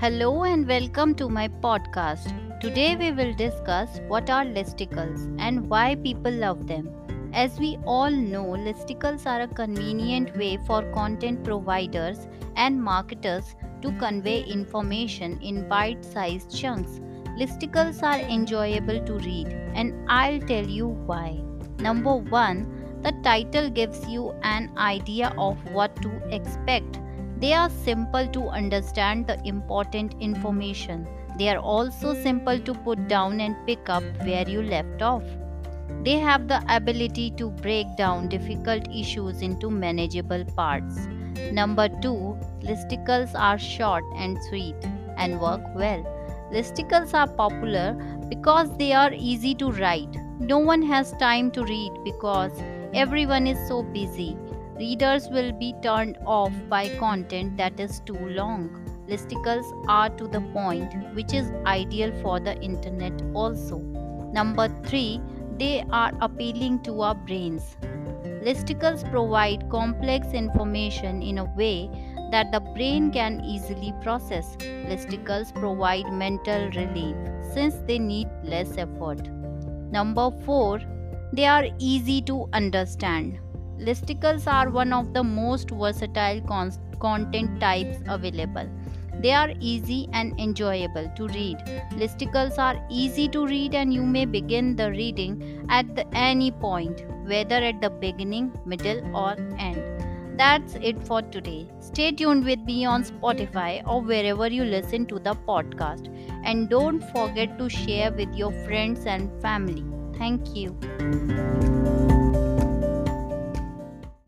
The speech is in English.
Hello and welcome to my podcast. Today we will discuss what are listicles and why people love them. As we all know, listicles are a convenient way for content providers and marketers to convey information in bite sized chunks. Listicles are enjoyable to read, and I'll tell you why. Number 1 The title gives you an idea of what to expect they are simple to understand the important information. They are also simple to put down and pick up where you left off. They have the ability to break down difficult issues into manageable parts. Number 2, listicles are short and sweet and work well. Listicles are popular because they are easy to write. No one has time to read because everyone is so busy. Readers will be turned off by content that is too long. Listicles are to the point, which is ideal for the internet also. Number 3, they are appealing to our brains. Listicles provide complex information in a way that the brain can easily process. Listicles provide mental relief since they need less effort. Number 4, they are easy to understand. Listicles are one of the most versatile con- content types available. They are easy and enjoyable to read. Listicles are easy to read and you may begin the reading at the, any point, whether at the beginning, middle, or end. That's it for today. Stay tuned with me on Spotify or wherever you listen to the podcast. And don't forget to share with your friends and family. Thank you.